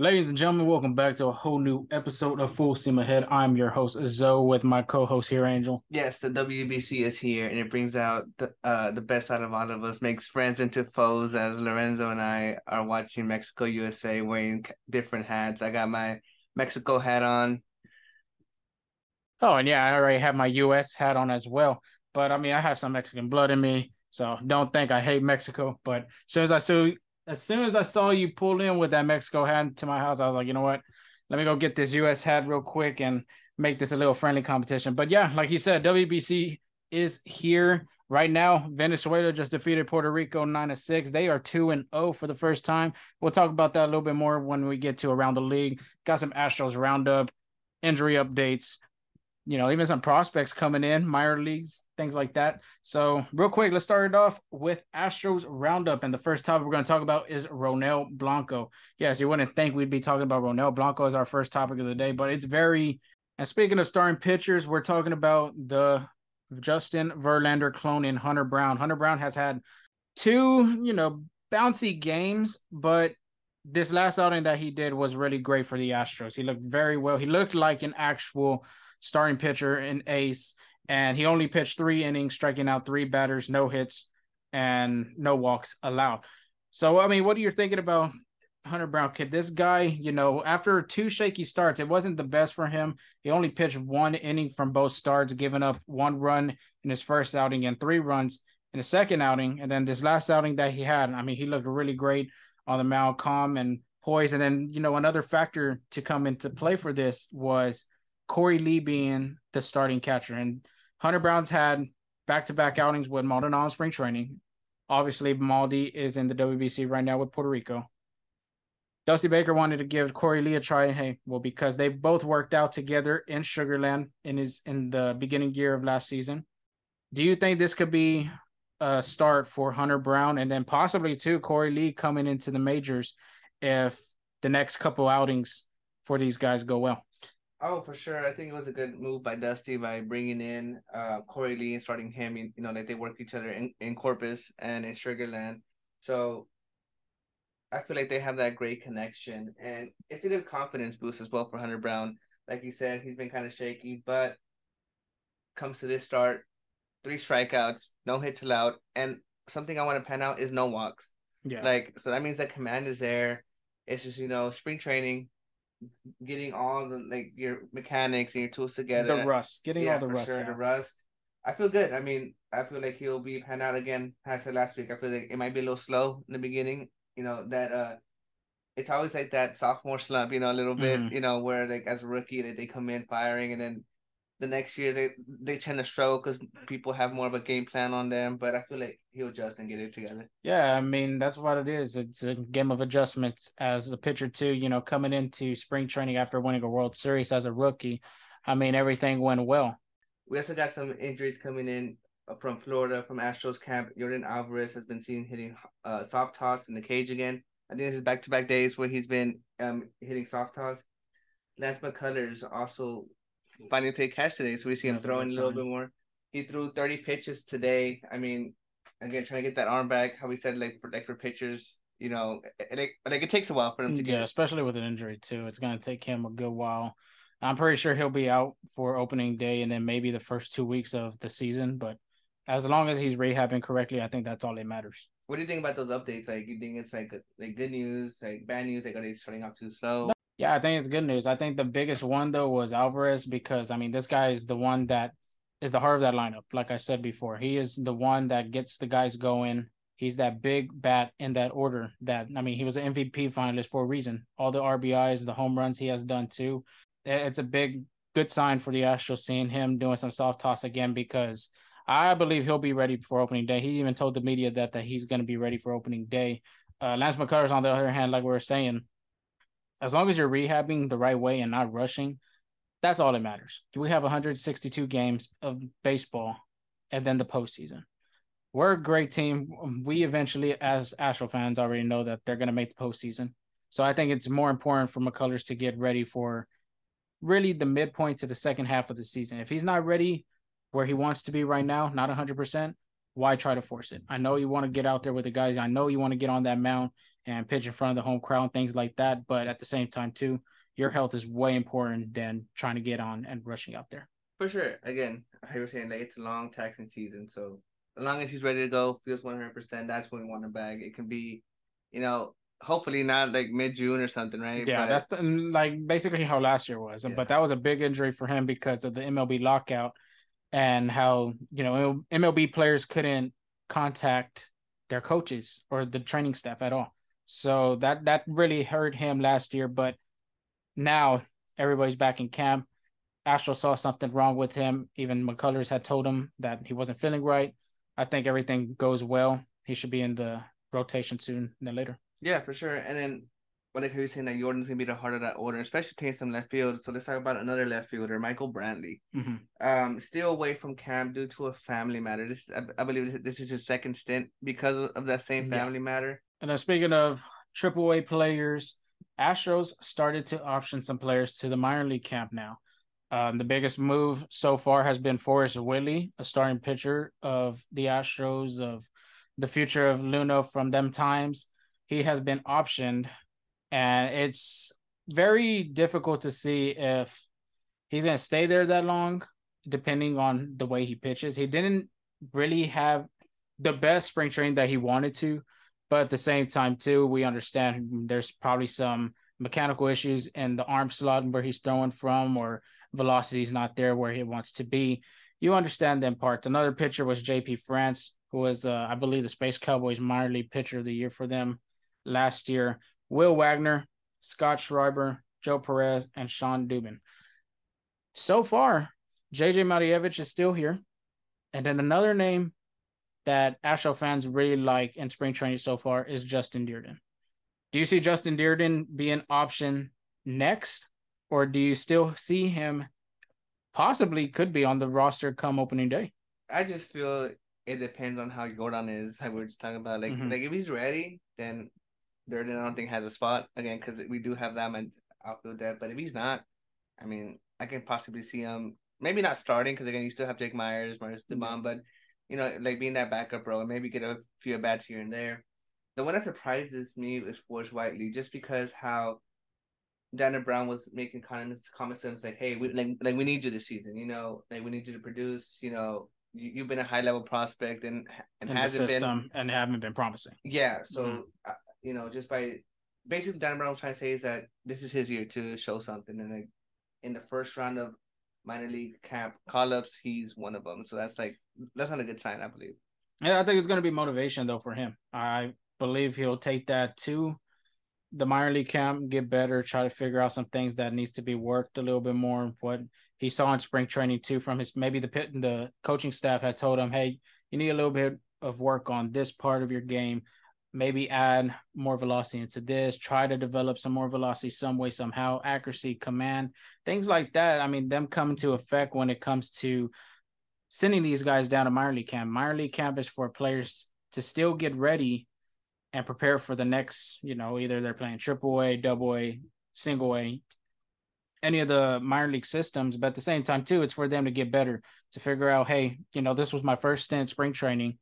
Ladies and gentlemen, welcome back to a whole new episode of Full Steam Ahead. I'm your host Zoe with my co-host here, Angel. Yes, the WBC is here, and it brings out the uh the best out of all of us, makes friends into foes. As Lorenzo and I are watching Mexico USA wearing different hats. I got my Mexico hat on. Oh, and yeah, I already have my US hat on as well. But I mean, I have some Mexican blood in me, so don't think I hate Mexico. But as soon as I saw as soon as I saw you pull in with that Mexico hat to my house, I was like, you know what? Let me go get this US hat real quick and make this a little friendly competition. But yeah, like you said, WBC is here right now. Venezuela just defeated Puerto Rico 9 to 6. They are 2 and 0 for the first time. We'll talk about that a little bit more when we get to around the league. Got some Astros roundup, injury updates, you know, even some prospects coming in, minor leagues, things like that. So, real quick, let's start it off with Astros roundup. And the first topic we're going to talk about is Ronel Blanco. Yes, you wouldn't think we'd be talking about Ronel Blanco as our first topic of the day, but it's very. And speaking of starting pitchers, we're talking about the Justin Verlander clone in Hunter Brown. Hunter Brown has had two, you know, bouncy games, but this last outing that he did was really great for the Astros. He looked very well. He looked like an actual starting pitcher and ace, and he only pitched three innings, striking out three batters, no hits, and no walks allowed. So, I mean, what are you thinking about Hunter Brown? Kid, this guy, you know, after two shaky starts, it wasn't the best for him. He only pitched one inning from both starts, giving up one run in his first outing and three runs in the second outing. And then this last outing that he had, I mean, he looked really great on the mound, calm and poised. And then, you know, another factor to come into play for this was Korey Lee being the starting catcher. And Hunter Brown's had back to back outings with Maldonado in spring training. Obviously, Maldi is in the WBC right now with Puerto Rico. Dusty Baker wanted to give Korey Lee a try. Hey, well, because they both worked out together in Sugarland in his in the beginning year of last season. Do you think this could be a start for Hunter Brown and then possibly too Korey Lee coming into the majors if the next couple outings for these guys go well? Oh, for sure. I think it was a good move by Dusty by bringing in uh, Korey Lee and starting him. You, know, like they work each other in, in Corpus and in Sugarland. So I feel like they have that great connection. And it's a good confidence boost as well for Hunter Brown. Like you said, he's been kind of shaky, but comes to this start, three strikeouts, no hits allowed. And something I want to pan out is no walks. Yeah. Like, so that means that command is there. It's just, you know, spring training, getting all the like your mechanics and your tools together. The rust, getting yeah, all the rust. Sure, the rust. I feel good. I mean, I feel like he'll be pan out again. As I last week, I feel like it might be a little slow in the beginning. You know that uh, it's always like that sophomore slump. You know, a little bit. Mm-hmm. You know, where like as a rookie, they, they come in firing, and then the next year they they tend to struggle because people have more of a game plan on them. But I feel like he'll adjust and get it together. Yeah, I mean that's what it is. It's a game of adjustments as a pitcher too. You know, coming into spring training after winning a World Series as a rookie, I mean everything went well. We also got some injuries coming in from Florida from Astros camp. Jordan Alvarez has been seen hitting uh, soft toss in the cage again. I think this is back to back days where he's been um hitting soft toss. Lance McCullers also finding play catch today, so we see him That's throwing a little bit more. He threw 30 pitches today. I mean, again, trying to get that arm back. How we said, like for like for pitchers, you know, like like it takes a while for him to get. Yeah, especially with an injury too. It's gonna take him a good while. I'm pretty sure he'll be out for opening day and then maybe the first two weeks of the season. But as long as he's rehabbing correctly, I think that's all that matters. What do you think about those updates? Like, you think it's like like good news, like bad news? Like, are they starting off too slow? No, yeah, I think it's good news. I think the biggest one though was Alvarez because I mean this guy is the one that is the heart of that lineup. Like I said before, he is the one that gets the guys going. He's that big bat in that order. That I mean, he was an MVP finalist for a reason. All the RBIs, the home runs he has done too. It's a big good sign for the Astros seeing him doing some soft toss again because I believe he'll be ready for opening day. He even told the media that that he's going to be ready for opening day. Uh, Lance McCullers, on the other hand, like we were saying, as long as you're rehabbing the right way and not rushing, that's all that matters. We have 162 games of baseball and then the postseason. We're a great team. We eventually, as Astro fans, already know that they're going to make the postseason. So I think it's more important for McCullers to get ready for really the midpoint to the second half of the season. If he's not ready where he wants to be right now, not 100%, why try to force it? I know you want to get out there with the guys. I know you want to get on that mound and pitch in front of the home crowd and things like that. But at the same time, too, your health is way important than trying to get on and rushing out there. For sure. Again, I was saying like it's a long taxing season, so as long as he's ready to go, feels one hundred percent, that's when we want to bag. It can be, you know, hopefully not like mid June or something, right? Yeah, but, that's the, mm, like basically how last year was. Yeah. But that was a big injury for him because of the MLB lockout and how, you know, MLB players couldn't contact their coaches or the training staff at all. So that that really hurt him last year. But now everybody's back in camp. Astro saw something wrong with him. Even McCullers had told him that he wasn't feeling right. I think everything goes well. He should be in the rotation soon than later. Yeah, for sure. And then what I hear you saying that Jordan's gonna be the heart of that order, especially playing some left field. So let's talk about another left fielder, Michael Brantley. Mm-hmm. Um, still away from camp due to a family matter. This I, I believe this is his second stint because of that same family yeah. matter. And then speaking of triple A players, Astros started to option some players to the minor league camp now. Um, the biggest move so far has been Forrest Whitley, a starting pitcher of the Astros, of the future of Luhnow from them times. He has been optioned, and it's very difficult to see if he's going to stay there that long, depending on the way he pitches. He didn't really have the best spring training that he wanted to, but at the same time, too, we understand there's probably some mechanical issues in the arm slot where he's throwing from, or velocity is not there where he wants to be. You understand them parts. Another pitcher was JP France, who was, uh, I believe, the Space Cowboys minor league pitcher of the year for them last year. Will Wagner, Scott Schreiber, Joe Perez, and Shawn Dubin. So far, JJ Matijevic is still here. And then another name that Astro fans really like in spring training so far is Justin Dearden. Do you see Justin Dearden be an option next, or do you still see him possibly could be on the roster come opening day? I just feel it depends on how Gordon is. Like we were just talking about, like mm-hmm. like if he's ready, then Dearden I don't think has a spot again because we do have that much outfield depth. But if he's not, I mean, I can possibly see him maybe not starting because again you still have Jake Meyers, Myers Dubon, mm-hmm. but you know, like being that backup role and maybe get a few bats here and there. The one that surprises me is Forrest Whitley, just because how Dana Brown was making comments comments to him like, hey, we like like we need you this season, you know, like we need you to produce, you know, you, you've been a high level prospect and and In hasn't been and haven't been promising. Yeah, so mm-hmm. uh, you know, just by basically Dana Brown was trying to say is that this is his year to show something, and like in the first round of minor league camp call ups, he's one of them. So that's like that's not a good sign, I believe. Yeah, I think it's going to be motivation though for him. I believe he'll take that to the minor league camp, get better, try to figure out some things that needs to be worked a little bit more. What he saw in spring training too, from his maybe the pit and the coaching staff had told him, hey, you need a little bit of work on this part of your game. Maybe add more velocity into this. Try to develop some more velocity some way, somehow. Accuracy, command, things like that. I mean, them come into effect when it comes to sending these guys down to minor league camp. Minor league camp is for players to still get ready and prepare for the next, you know, either they're playing triple A, double A, single A, any of the minor league systems. But at the same time, too, it's for them to get better, to figure out, hey, you know, this was my first stint spring training.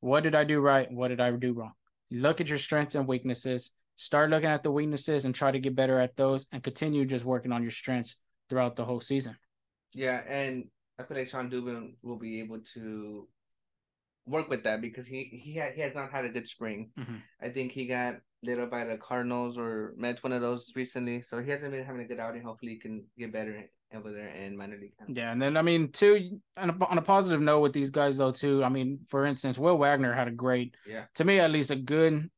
What did I do right? What did I do wrong? Look at your strengths and weaknesses. Start looking at the weaknesses and try to get better at those and continue just working on your strengths throughout the whole season. Yeah, and I feel like Shawn Dubin will be able to work with that because he he had, he has not had a good spring. Mm-hmm. I think he got lit up by the Cardinals or Mets, one of those recently. So he hasn't been having a good outing. Hopefully, he can get better over there in minor league. Yeah, and then I mean, too, on a, on a positive note with these guys though, too. I mean, for instance, Will Wagner had a great, yeah, to me at least, a good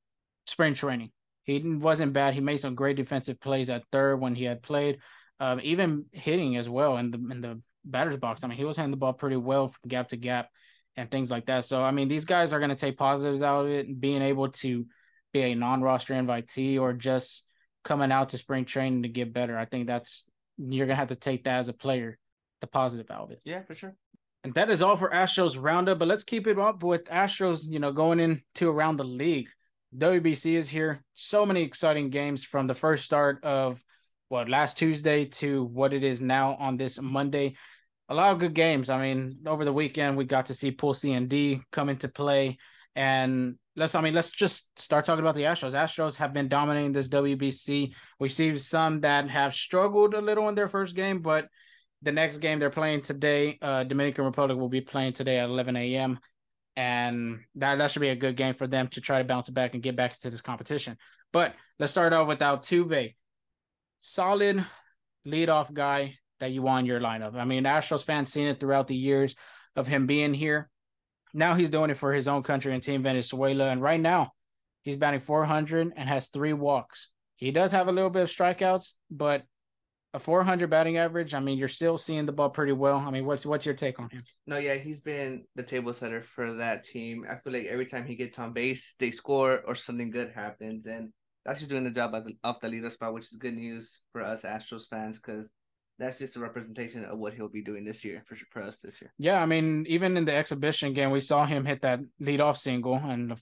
spring training. He wasn't bad. He made some great defensive plays at third when he had played, um, even hitting as well in the in the batter's box. I mean, he was hitting the ball pretty well from gap to gap and things like that. So, I mean, these guys are going to take positives out of it, being able to be a non-roster invitee or just coming out to spring training to get better. I think that's you're to have to take that as a player, the positive out of it. Yeah, for sure. And that is all for Astros roundup. But let's keep it up with Astros, you know, going into around the league. WBC is here. So many exciting games from the first start of what last Tuesday to what it is now on this Monday a lot of good games. I mean, over the weekend we got to see Pool C and D come into play, and let's I mean let's just start talking about the Astros. Astros have been dominating this WBC. We see some that have struggled a little in their first game, but the next game they're playing today, uh, Dominican Republic will be playing today at 11 a.m. And that, that should be a good game for them to try to bounce back and get back into this competition. But let's start off with Altuve. Solid leadoff guy that you want in your lineup. I mean, Astros fans seen it throughout the years of him being here. Now he's doing it for his own country and Team Venezuela. And right now, he's batting 400 and has three walks. He does have a little bit of strikeouts, but a 400 batting average. I mean, you're still seeing the ball pretty well. I mean, what's what's your take on him? No, yeah, he's been the table setter for that team. I feel like every time he gets on base, they score or something good happens, and that's just doing the job off the leader spot, which is good news for us Astros fans because that's just a representation of what he'll be doing this year for for us this year. Yeah, I mean, even in the exhibition game, we saw him hit that leadoff single and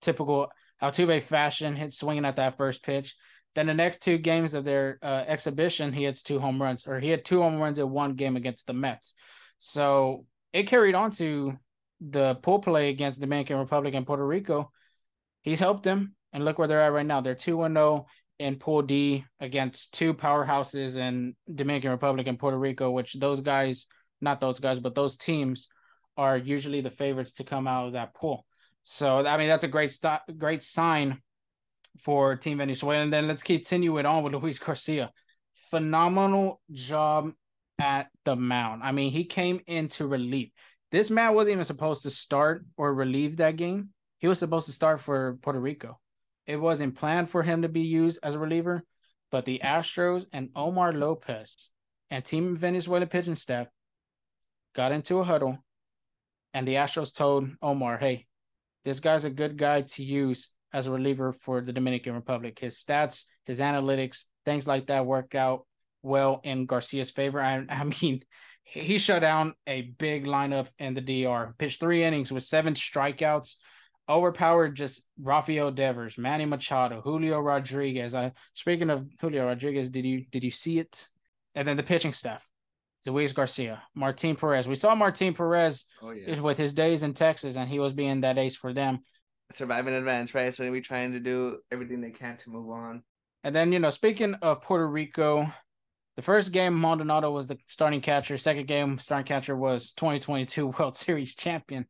typical Altuve fashion, hit swinging at that first pitch. Then the next two games of their uh, exhibition, he hits two home runs, or he had two home runs in one game against the Mets. So it carried on to the pool play against Dominican Republic and Puerto Rico. He's helped them, and look where they're at right now. They're two zero in Pool D against two powerhouses in Dominican Republic and Puerto Rico, which those guys, not those guys, but those teams are usually the favorites to come out of that pool. So I mean that's a great st- great sign for Team Venezuela. And then let's continue it on with Luis Garcia. Phenomenal job at the mound. I mean, he came into relief. This man wasn't even supposed to start or relieve that game. He was supposed to start for Puerto Rico. It wasn't planned for him to be used as a reliever, but the Astros and Omar Lopez and Team Venezuela pitching staff got into a huddle, and the Astros told Omar, "Hey, this guy's a good guy to use as a reliever for the Dominican Republic. His stats, his analytics, things like that worked out well in Garcia's favor. I, I mean, he shut down a big lineup in the DR. Pitched three innings with seven strikeouts overpowered just Rafael Devers, Manny Machado, Julio Rodriguez. I speaking of Julio Rodriguez, did you did you see it? And then the pitching staff. Luis Garcia, Martin Perez. We saw Martin Perez oh, yeah. with his days in Texas, and he was being that ace for them. Surviving advance, right? So we trying to do everything they can to move on. And then, you know, speaking of Puerto Rico, the first game Maldonado was the starting catcher. Second game starting catcher was 2022 World Series champion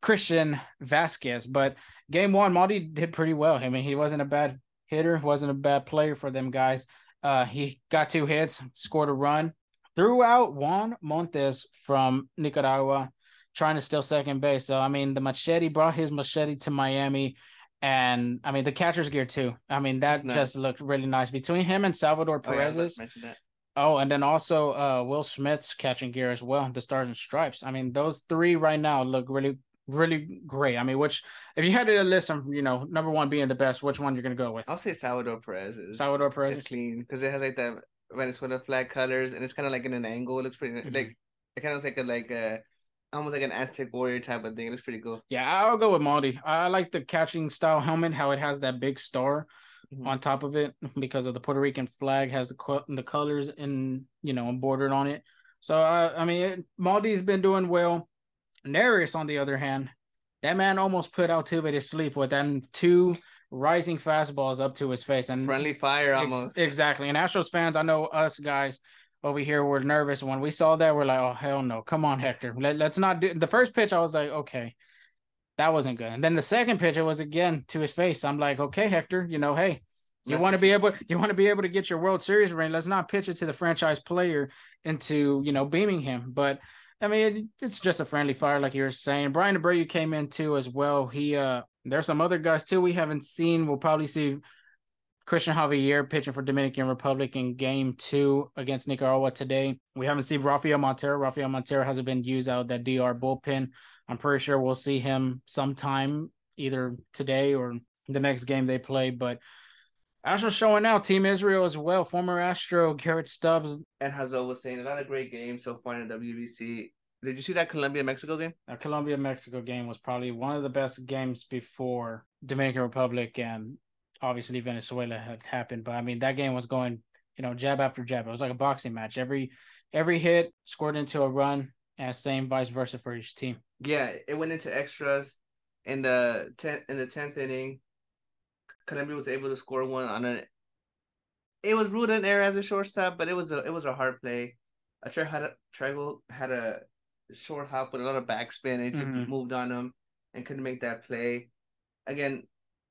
Christian Vázquez. But game one, Maldi did pretty well. I mean, he wasn't a bad hitter, wasn't a bad player for them guys. Uh, he got two hits, scored a run, threw out Juan Montes from Nicaragua, trying to steal second base. So I mean, the machete brought his machete to Miami. And I mean the catcher's gear too. I mean that nice. just looked really nice between him and Salvador Perez's. Oh, yeah, Oh, and then also uh, Will Smith's catching gear as well, the Stars and Stripes. I mean, those three right now look really really great. I mean, which if you had to list them, you know, number one being the best, which one you're gonna go with? I'll say Salvador Perez. Is, Salvador Perez is clean because it has like the Venezuela flag colors and it's kind of like in an angle. It looks pretty mm-hmm. like it kind of looks like a like a almost like an Aztec warrior type of thing. It looks pretty cool. Yeah, I'll go with Maldi. I like the catching style helmet, how it has that big star. Mm-hmm. on top of it because of the Puerto Rican flag has the the colors and you know bordered on it. So uh, I mean, Maldi's been doing well. Neris, on the other hand, that man almost put Altuve to sleep with them two rising fastballs up to his face and friendly fire almost. Ex- exactly. And Astros fans, I know us guys over here were nervous when we saw that. We're like, oh hell no, come on Hector, Let, let's not do. The first pitch, I was like, okay, that wasn't good. And then the second pitch, it was again to his face. I'm like, okay, Hector, you know, hey, you want to be able you want to be able to get your World Series ring. Let's not pitch it to the franchise player into you know beaming him. But I mean, it's just a friendly fire, like you were saying. Bryan Abreu came in too as well. He uh there's some other guys too we haven't seen. We'll probably see Christian Javier pitching for Dominican Republic in game two against Nicaragua today. We haven't seen Rafael Montero. Rafael Montero hasn't been used out of that DR bullpen. I'm pretty sure we'll see him sometime either today or the next game they play. But Astro showing out. Team Israel as well. Former Astro Garrett Stubbs. And Hazel was saying, not a great game so far in the WBC. Did you see that Colombia Mexico game? That Colombia Mexico game was probably one of the best games before Dominican Republic and obviously Venezuela had happened. But I mean, that game was going, you know, jab after jab. It was like a boxing match. Every every hit scored into a run, and same vice versa for each team. Yeah, it went into extras in the tenth in the tenth inning, Colombia was able to score one on a. It was ruled an error as a shortstop, but it was a it was a hard play. I tried had a Trejo had a short hop with a lot of backspin and Mhm. moved on him and couldn't make that play. Again,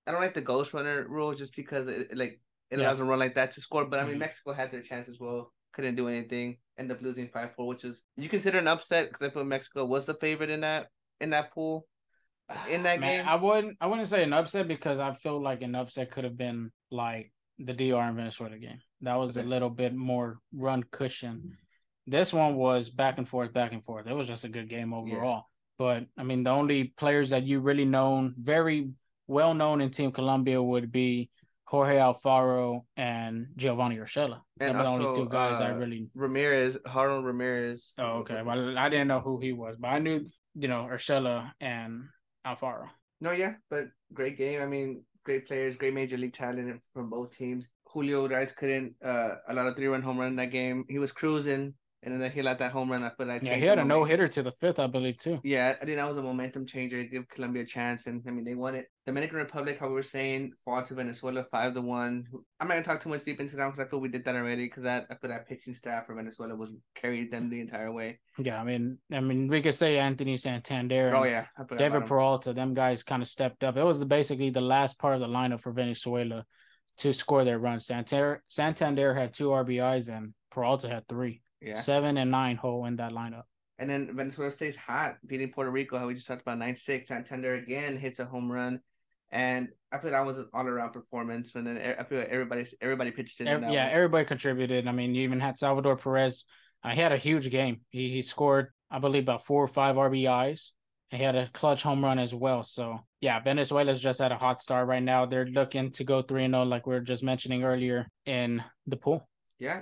I don't like the ghost runner rule just because it, it, like it Yeah. allows a run like that to score. But I mean, Mhm. Mexico had their chance as well, couldn't do anything. End up losing five four, which is you consider an upset because I feel Mexico was the favorite in that in that pool. In that Man, game? I wouldn't I wouldn't say an upset because I feel like an upset could have been like the DR and Venezuela game. That was a little bit more run cushion. This one was back and forth, back and forth. It was just a good game overall. But I mean, the only players that you really known, very well known in Team Colombia would be Jorge Alfaro and Giovanni Urshela. And were the only two guys I uh, really. Ramirez, Harold Ramirez. Oh, okay. Well, I didn't know who he was, but I knew you know Urshela and Alfaro. No, yeah, but great game. I mean, great players, great major league talent from both teams. Julio Urías couldn't uh allow a three run home run in that game. He was cruising, and then he let that home run. I feel like Yeah, he had a no hitter to the fifth, I believe, too. Yeah, I think that was a momentum changer. Give Colombia a chance, and I mean they won it. Dominican Republic, how we were saying, fought to Venezuela five to one. I'm not gonna talk too much deep into that because I feel we did that already. Because that I feel that pitching staff for Venezuela was carried them the entire way. Yeah, I mean, I mean, we could say Anthony Santander. Oh yeah, David. Peralta, them guys kind of stepped up. It was basically the last part of the lineup for Venezuela to score their run. Santander, Santander had two RBIs and Peralta had three, Yeah. seven and nine hole in that lineup. And then Venezuela stays hot, beating Puerto Rico. How we just talked about nine six. Santander again hits a home run, and I feel that was an all around performance. And then I feel like everybody everybody pitched in. Ev- that yeah, one. everybody contributed. I mean, you even had Salvador Perez. Uh, he had a huge game. He he scored, I believe, about four or five RBIs. He had a clutch home run as well. So yeah, Venezuela's just at a hot start right now. They're looking to go three and zero, like we were just mentioning earlier in the pool. Yeah.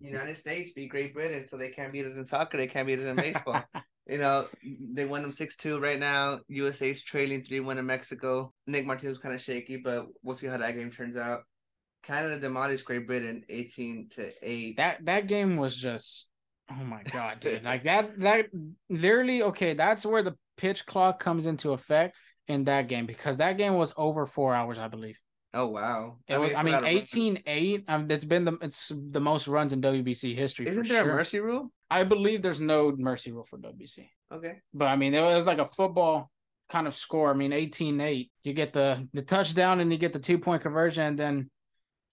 United States beat Great Britain, so they can't beat us in soccer. They can't beat us in baseball. you know, they won them six two right now. USA's trailing three one in Mexico. Nick Martinez was kind of shaky, but we'll see how that game turns out. Canada demolished Great Britain eighteen to eight. that that game was just oh my god, dude. Like that that literally okay, that's where the pitch clock comes into effect in that game because that game was over four hours, I believe. Oh wow! It was, I mean, lot of runs. 18-8. Um, it's been the it's the most runs in WBC history. Isn't there sure. a mercy rule? I believe there's no mercy rule for WBC, Okay. but I mean, it was like a football kind of score. I mean, 18-8. You get the the touchdown and you get the two point conversion, and then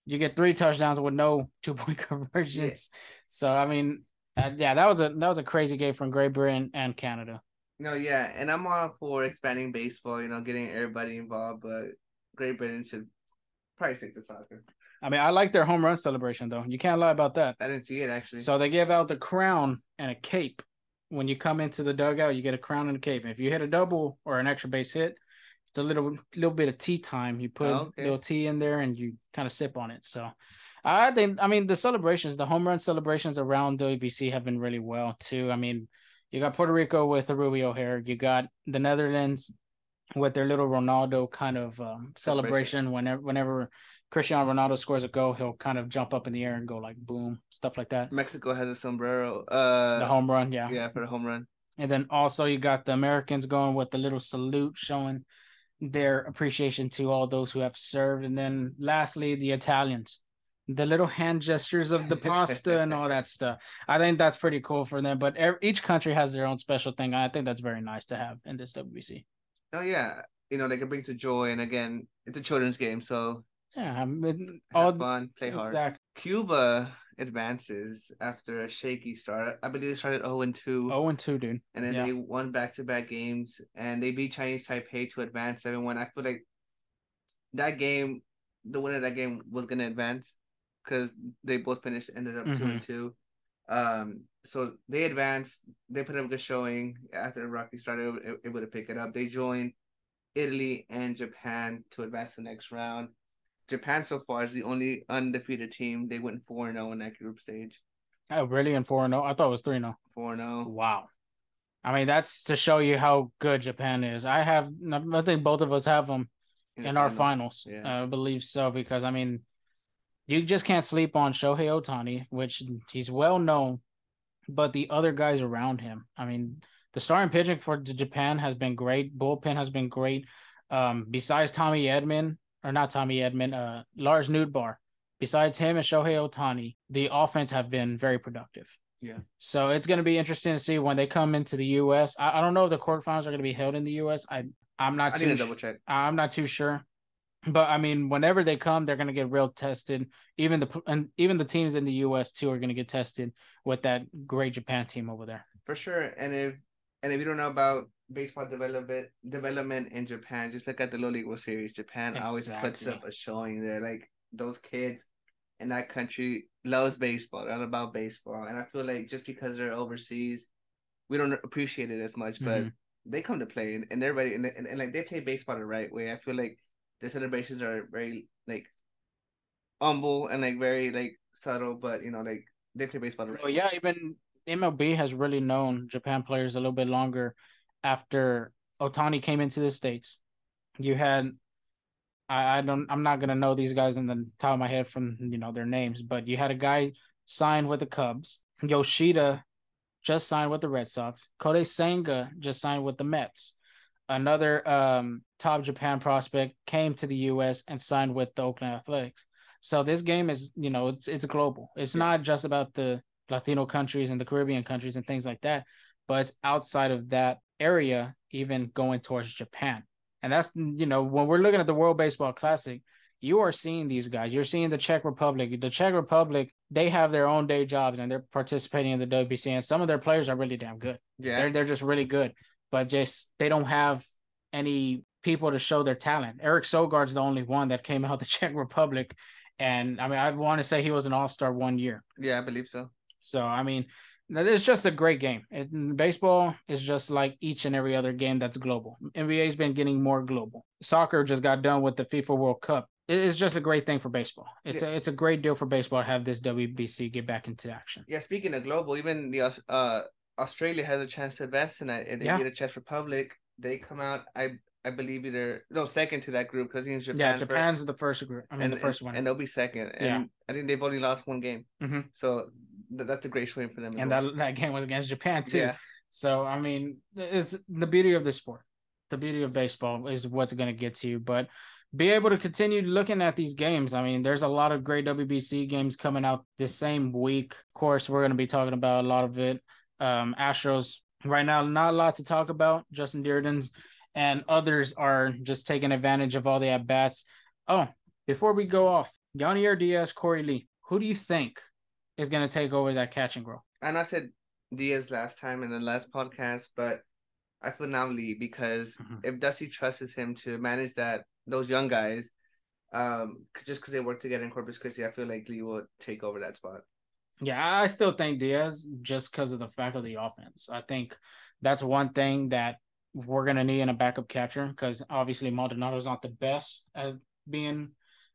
you get three touchdowns with no two point conversions. So I mean, uh, yeah, that was a that was a crazy game from Great Britain and Canada. No, yeah, and I'm all for expanding baseball, you know, getting everybody involved, but Great Britain should probably stick to soccer. I mean, I like their home run celebration though. You can't lie about that. I didn't see it actually. So they give out the crown and a cape. When you come into the dugout, you get a crown and a cape. If you hit a double or an extra base hit, it's a little little bit of tea time. You put Oh, a little tea in there and you kind of sip on it. So I think I mean the celebrations, the home run celebrations around WBC have been really well too. I mean, you got Puerto Rico with the Rubio hair, you got the Netherlands with their little Ronaldo kind of um, celebration. Whenever whenever Cristiano Ronaldo scores a goal, he'll kind of jump up in the air and go like boom, stuff like that. Mexico has a sombrero. Uh, The home run, yeah. yeah, for the home run. And then also you got the Americans going with the little salute showing their appreciation to all those who have served. And then lastly, the Italians, the little hand gestures of the pasta and all that stuff. I think that's pretty cool for them. But each country has their own special thing. I think that's very nice to have in this WBC. Oh yeah, you know like it brings to joy, and again, it's a children's game, so Yeah, I mean, have all fun, play hard. exactly. Cuba advances after a shaky start. I believe they started 0 and 2, Oh, and two, dude. and then yeah. they won back to back games, and they beat Chinese Taipei to advance 7 1. I feel like that game, the winner of that game was going to advance because they both finished, ended up 2 Mm-hmm. and 2. Um, so they advanced, they put up a good showing after Rocky started able, able to pick it up. They joined Italy and Japan to advance the next round. Japan so far is the only undefeated team. They went 4 0 in that group stage. Oh, really? And four and oh? I thought it was three and oh. 4 0. Wow. I mean, that's to show you how good Japan is. I have, I think both of us have them in our finals. Yeah. I believe so because I mean, you just can't sleep on Shohei Ohtani, which he's well known, but the other guys around him. I mean, the starting pitching for Japan has been great. Bullpen has been great. Um, besides Tommy Edman, or not Tommy Edman, uh, Lars Nootbaar, besides him and Shohei Ohtani, the offense have been very productive. Yeah. So it's going to be interesting to see when they come into the U.S. I, I don't know if the quarterfinals are going to be held in the U.S. I I'm not I too need to double check. I'm not too sure. But I mean, whenever they come, they're going to get real tested. Even the and even the teams in the U.S. too are going to get tested with that great Japan team over there. For sure. And if and if you don't know about baseball development development in Japan, just look at the Little League World Series. Japan always puts up a showing there. Like those kids in that country loves baseball. They're all about baseball. And I feel like just because they're overseas, we don't appreciate it as much. But Mhm. they come to play and, and they're ready and, and, and like they play baseball the right way. I feel like their celebrations are very like humble and like very like subtle, but you know, like they play baseball Well, yeah, even MLB has really known Japan players a little bit longer after Ohtani came into the states. You had, I, I don't, I'm not gonna know these guys in the top of my head from you know their names, but you had a guy signed with the Cubs. Yoshida just signed with the Red Sox. Kodai Senga just signed with the Mets. Another um, top Japan prospect came to the U.S. and signed with the Oakland Athletics. So this game is, you know, it's it's global. It's Yeah. not just about the Latino countries and the Caribbean countries and things like that, but it's outside of that area, even going towards Japan. And that's, you know, when we're looking at the World Baseball Classic, you are seeing these guys. You're seeing the Czech Republic. The Czech Republic, they have their own day jobs and they're participating in the WBC. And some of their players are really damn good. Yeah. They're they're just really good, but just they don't have any people to show their talent. Eric Sogard's the only one that came out the Czech Republic, and I mean I want to say he was an All Star one year. yeah, I believe so. So I mean, it's just a great game. It, baseball is just like each and every other game that's global. NBA's been getting more global. Soccer just got done with the FIFA World Cup. It's just a great thing for baseball. It's a it's a great deal for baseball to have this WBC get back into action. Yeah, speaking of global, even the uh Australia has a chance to advance tonight, and they Yeah. beat the Czech Republic. They come out, I I believe either no second to that group because he's Japan. yeah, first, Japan's the first group. I mean, and, the first and, one. and they'll be second. And Yeah. I think they've only lost one game, mm-hmm. so th- that's a great showing for them. and well. that that game was against Japan too. yeah, So I mean, it's the beauty of the sport. The beauty of baseball is what's going to get to you, but be able to continue looking at these games. I mean, there's a lot of great WBC games coming out this same week. Of course, we're going to be talking about a lot of it. Um, Astros right now, not a lot to talk about. Justin Dearden's and others are just taking advantage of all the at bats. Oh, before we go off, Yainer Diaz, Korey Lee, who do you think is going to take over that catch and grow? and I said Diaz last time in the last podcast, but I feel now Lee because Mhm. if Dusty trusts him to manage that those young guys, um, just because they work together in Corpus Christi, I feel like Lee will take over that spot. Yeah, I still think Diaz just because of the fact of the offense. I think that's one thing that we're gonna need in a backup catcher because obviously Maldonado's not the best at being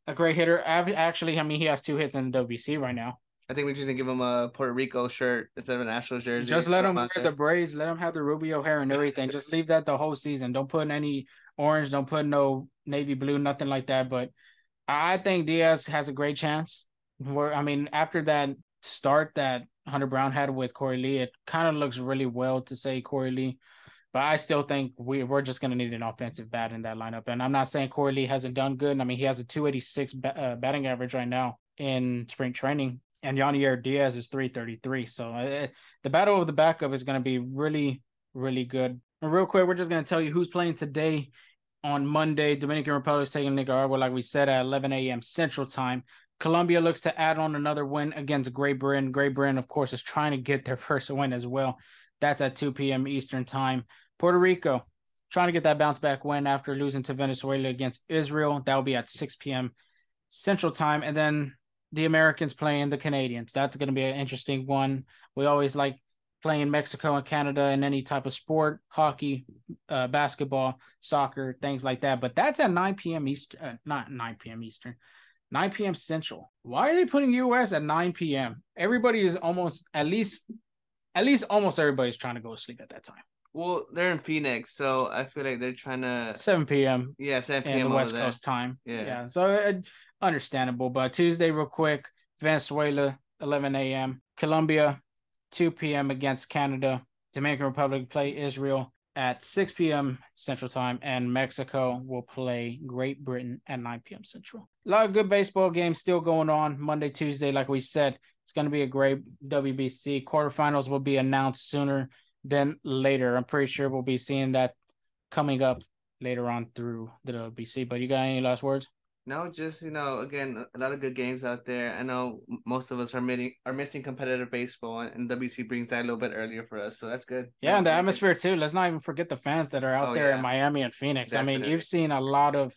a great hitter. Actually, I mean he has two hits in the WBC right now. I think we just need to give him a Puerto Rico shirt instead of an Astros jersey. Just let him wear the braids, let him have the Rubio hair and everything. just leave that the whole season. Don't put any orange, don't put no navy blue, nothing like that. But I think Diaz has a great chance. Where I mean, after that start that Hunter Brown had with Korey Lee, it kind of looks really well to say Korey Lee. But I still think we, we're just going to need an offensive bat in that lineup. And I'm not saying Korey Lee hasn't done good. I mean, he has a 286 ba- uh, batting average right now in spring training. And Yainer Diaz is 333. So uh, the battle of the backup is going to be really, really good. And real quick, we're just going to tell you who's playing today on Monday. Dominican Republic is taking Nicaragua, like we said, at 11 a.m. Central Time. Colombia looks to add on another win against Great Britain. Great Britain, of course, is trying to get their first win as well. That's at 2 p.m. Eastern Time. Puerto Rico trying to get that bounce back win after losing to Venezuela against Israel. That will be at 6 p.m. Central Time. And then the Americans playing the Canadians. That's going to be an interesting one. We always like playing Mexico and Canada in any type of sport, hockey, uh, basketball, soccer, things like that. But that's at 9 p.m. Eastern, uh, not 9 p.m. Eastern, 9 p.m. Central. Why are they putting U.S. at 9 p.m.? Everybody is almost at least, at least almost everybody's trying to go to sleep at that time. Well, they're in Phoenix, so I feel like they're trying to 7 p.m. yeah, 7 in p.m. the West there. Coast time. Yeah. yeah. So uh, understandable. But Tuesday, real quick, Venezuela, 11 a.m. Colombia, 2 p.m. against Canada. Dominican Republic play Israel at 6 p.m. Central Time, and Mexico will play Great Britain at 9 p.m. Central. A lot of good baseball games still going on Monday, Tuesday. Like we said, it's going to be a great WBC. Quarterfinals will be announced sooner than later. I'm pretty sure we'll be seeing that coming up later on through the WBC. But you got any last words? No, just you know, again, a lot of good games out there. I know most of us are missing are missing competitive baseball, and WC brings that a little bit earlier for us, so that's good. Yeah, and the atmosphere too. Let's not even forget the fans that are out oh, there yeah. in Miami and Phoenix. Definitely. I mean, you've seen a lot of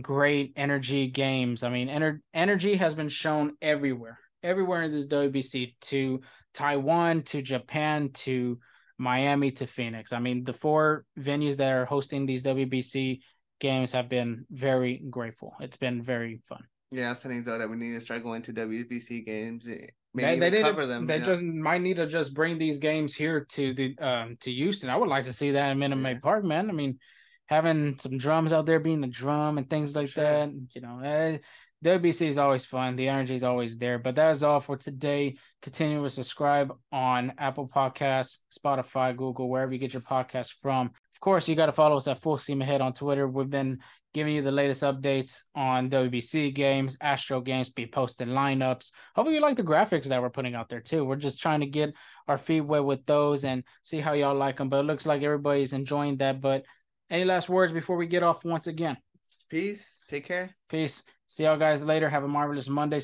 great energy games. I mean, ener- energy has been shown everywhere, everywhere in this WBC to Taiwan, to Japan, to Miami, to Phoenix. I mean, the four venues that are hosting these WBC games have been very grateful. It's been very fun. Yeah, I'm saying so that we need to start going to WBC games. Eh, maybe they, they cover them. They just know? might need to just bring these games here to the um to Houston. I would like to see that in Minute Maid yeah. Park, man. I mean, having some drums out there, being a drum and things like sure. that. You know, eh, WBC is always fun. The energy is always there. But that is all for today. Continue to subscribe on Apple Podcasts, Spotify, Google, wherever you get your podcast from course, you got to follow us at Full Steam Ahead on Twitter. We've been giving you the latest updates on WBC games, Astro games, be posting lineups. Hopefully, you like the graphics that we're putting out there too. We're just trying to get our feet wet with those and see how y'all like them. But it looks like everybody's enjoying that. But any last words before we get off once again? Peace. Take care. Peace. See y'all guys later. Have a marvelous Monday.